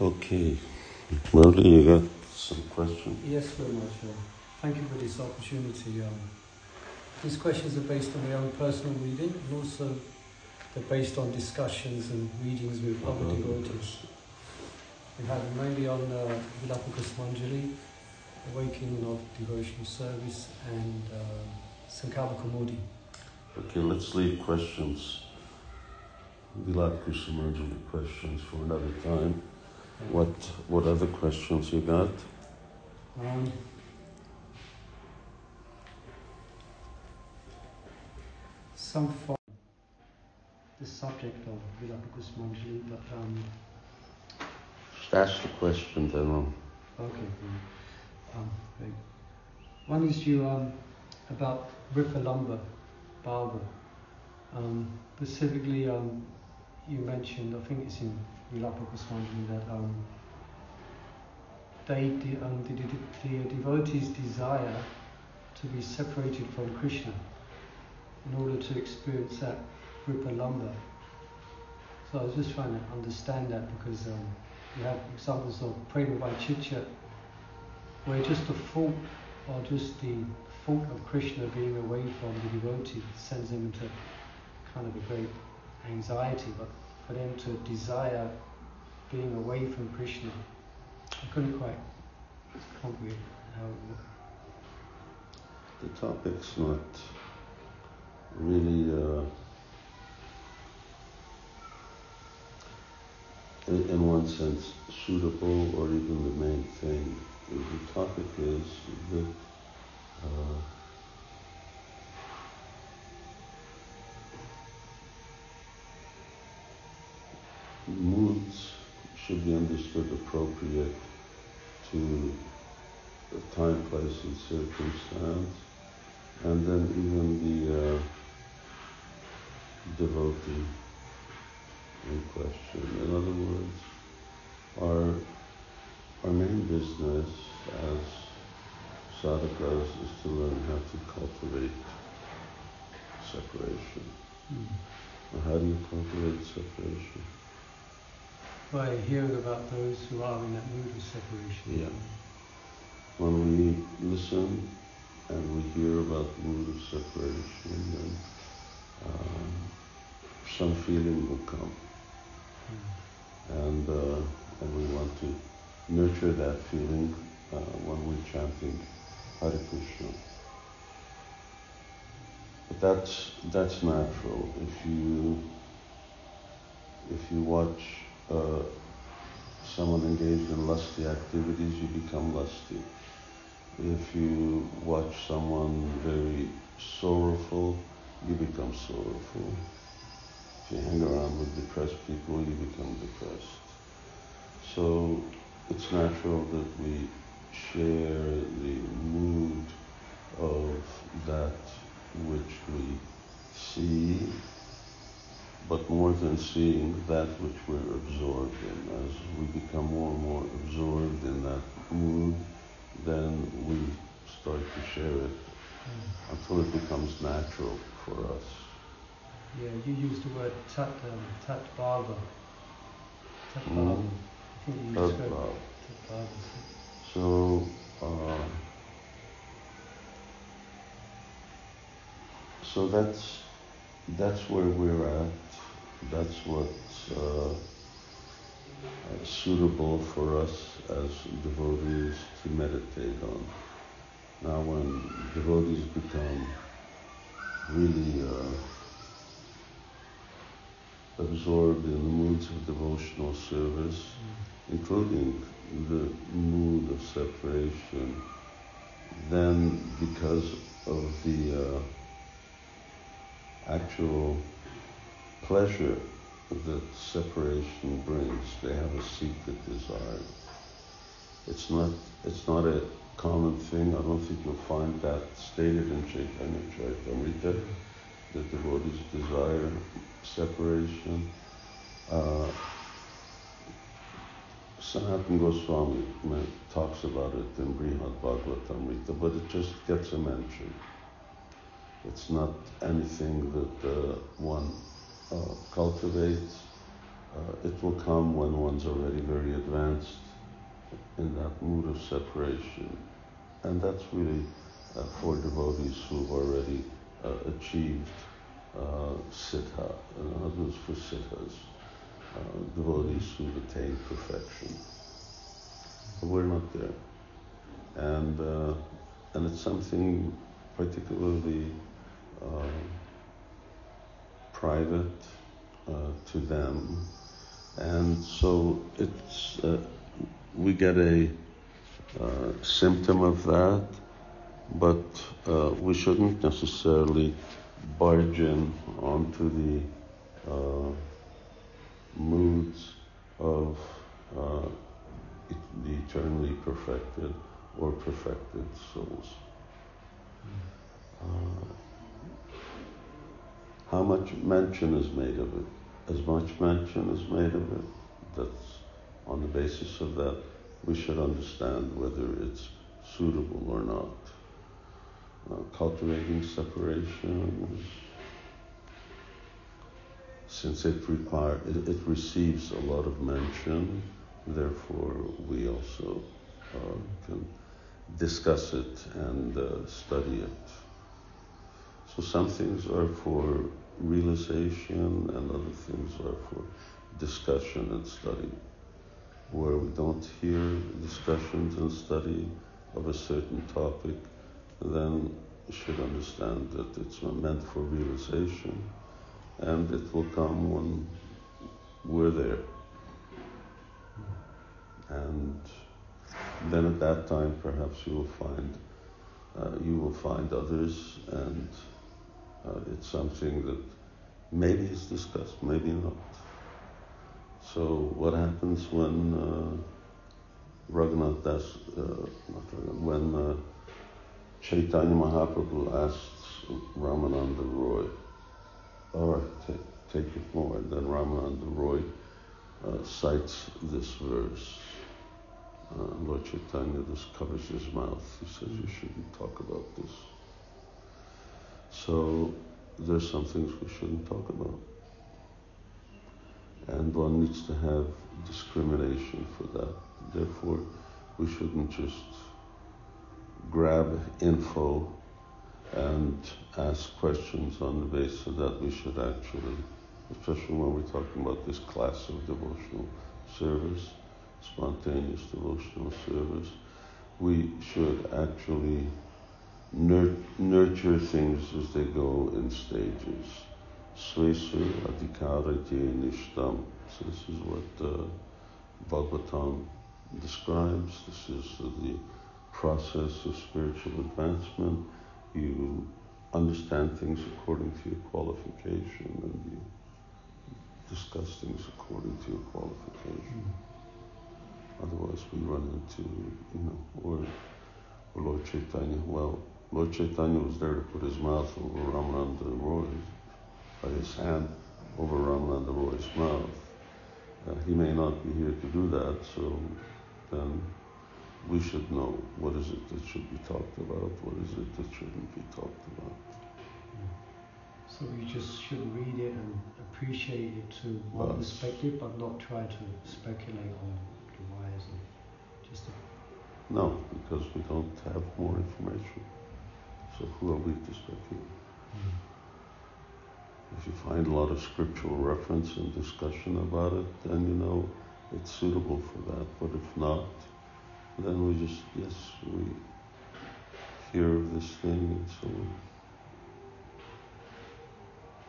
Okay. Murli, you got some questions? Yes, very much. Uh, thank you for this opportunity. Um, these questions are based on my own personal reading and also they're based on discussions and readings with other devotees. We have mainly on uh, Vilapa-kusumanjali, Awakening of Devotional Service, and uh, Sankara Modi. Okay, let's leave questions, Vilapa-kusumanjali questions for another time. What what other questions you got? Um, some for the subject of Vilapa-kusumanjali, but um, Just ask the question, then I'll okay. Um, great. One is you um, about Ripa vipralambha, Barbara. Um, specifically, um, you mentioned, I think it's in Vilapa-kusumanjali, that um, they, de- um, the, the, the devotees desire to be separated from Krishna in order to experience that rupa vipralambha. So I was just trying to understand that because um, you have examples of prema Vaichitya where just the thought or just the thought of Krishna being away from the devotee sends him into kind of a great anxiety, but for them to desire being away from Krishna, I couldn't quite comprehend how it worked. The topic's not really, uh, in, in one sense, suitable or even the main thing. The topic is that uh, moods should be understood appropriate to the time, place, and circumstance, and then even the uh, devotee in question. In other words, our our main business as sadhakas is to learn how to cultivate separation. Now, how do you cultivate separation? By hearing about those who are in that mood of separation. Yeah. When we listen and we hear about the mood of separation, then um, some feeling will come, Mm. and uh, and we want to nurture that feeling uh, when we're chanting Hare Krishna. But that's that's natural. If you if you watch uh, someone engaged in lusty activities, you become lusty. If you watch someone very sorrowful, you become sorrowful. If you hang around with depressed people, you become depressed. So it's natural that we share the mood of that which we see, but more than seeing, that which we're absorbed in. As we become more and more absorbed in that mood, then we start to share it Mm. until it becomes natural for us. Yeah, you used the word tat, um, tat bhava. Tat Mm. bhava. I think you used the word tat bhava. So, uh, so that's that's where we're at. That's what's uh, suitable for us as devotees to meditate on. Now, when devotees become really uh, absorbed in the moods of devotional service, including the mood of separation, then because of the uh, actual pleasure that separation brings, they have a secret desire. It's not, it's not a common thing. I don't think you'll find that stated in Chaitanya Charitamrita, that the devotees desire separation. Uh, Goswami talks about it in Brihad Bhagavatamrita, but it just gets a mention. It's not anything that uh, one uh, cultivates. uh, it will come when one's already very advanced in that mood of separation. And that's really uh, for devotees who've already uh, achieved uh, siddha, in other words, for siddhas, devotees who've attained perfection. But we're not there. And, and it's something particularly private uh, to them. And so it's, uh, we get a uh, symptom of that, but uh, we shouldn't necessarily barge in onto the uh, moods of the eternally perfected or perfected souls. Uh, how much mention is made of it? As much mention is made of it, that's on the basis of that, we should understand whether it's suitable or not. Uh, cultivating separation, since it, require, it, it, receives a lot of mention, therefore we also uh, can discuss it and uh, study it. So some things are for realization and other things are for discussion and study. Where we don't hear discussions and study of a certain topic, then you should understand that it's meant for realization and it will come when we're there. And then at that time, perhaps you will find uh, you will find others, and uh, it's something that maybe is discussed, maybe not. So what happens when uh, Raghunath Das, uh, when uh, Chaitanya Mahaprabhu asks Ramananda Roy, all right, take, take it more, and then Ramananda Roy uh, cites this verse. Uh, Lord Chaitanya just covers his mouth. He says you shouldn't talk about this. So there's some things we shouldn't talk about. And one needs to have discrimination for that. Therefore, we shouldn't just grab info and ask questions on the basis of that. We should actually, especially when we're talking about this class of devotional service, spontaneous devotional service, we should actually nurture things as they go in stages. Svesur adhikarati nishtam. So this is what uh, Bhagavatam describes. This is the process of spiritual advancement. You understand things according to your qualification and you discuss things according to your qualification. Otherwise, we run into, you know, or, or Lord Chaitanya. Well, Lord Chaitanya was there to put his mouth over Ramananda Roy's, by his hand over Ramananda Roy's mouth. Uh, he may not be here to do that, so then we should know what is it that should be talked about, what is it that shouldn't be talked about. So you just should read it and appreciate it to one perspective, but not try to speculate on the whys and just. No, because we don't have more information. So who are we to speculate? If you find a lot of scriptural reference and discussion about it, then you know it's suitable for that. But if not, then we just, yes, we hear of this thing and so on.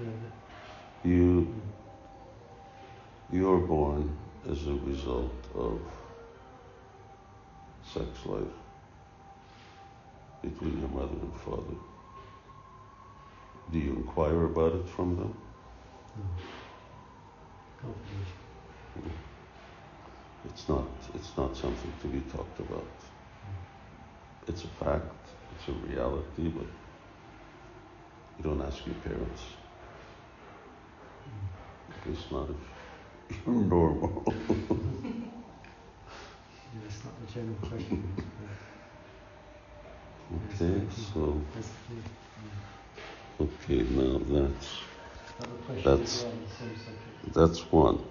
Yeah. You, you are born as a result of sex life between your mother and father. Do you inquire about it from them? No. It's not, it's not something to be talked about. It's a fact, it's a reality, but you don't ask your parents. At least not if you're normal. That's not the general question. okay, so. Okay, now that's that's that's one.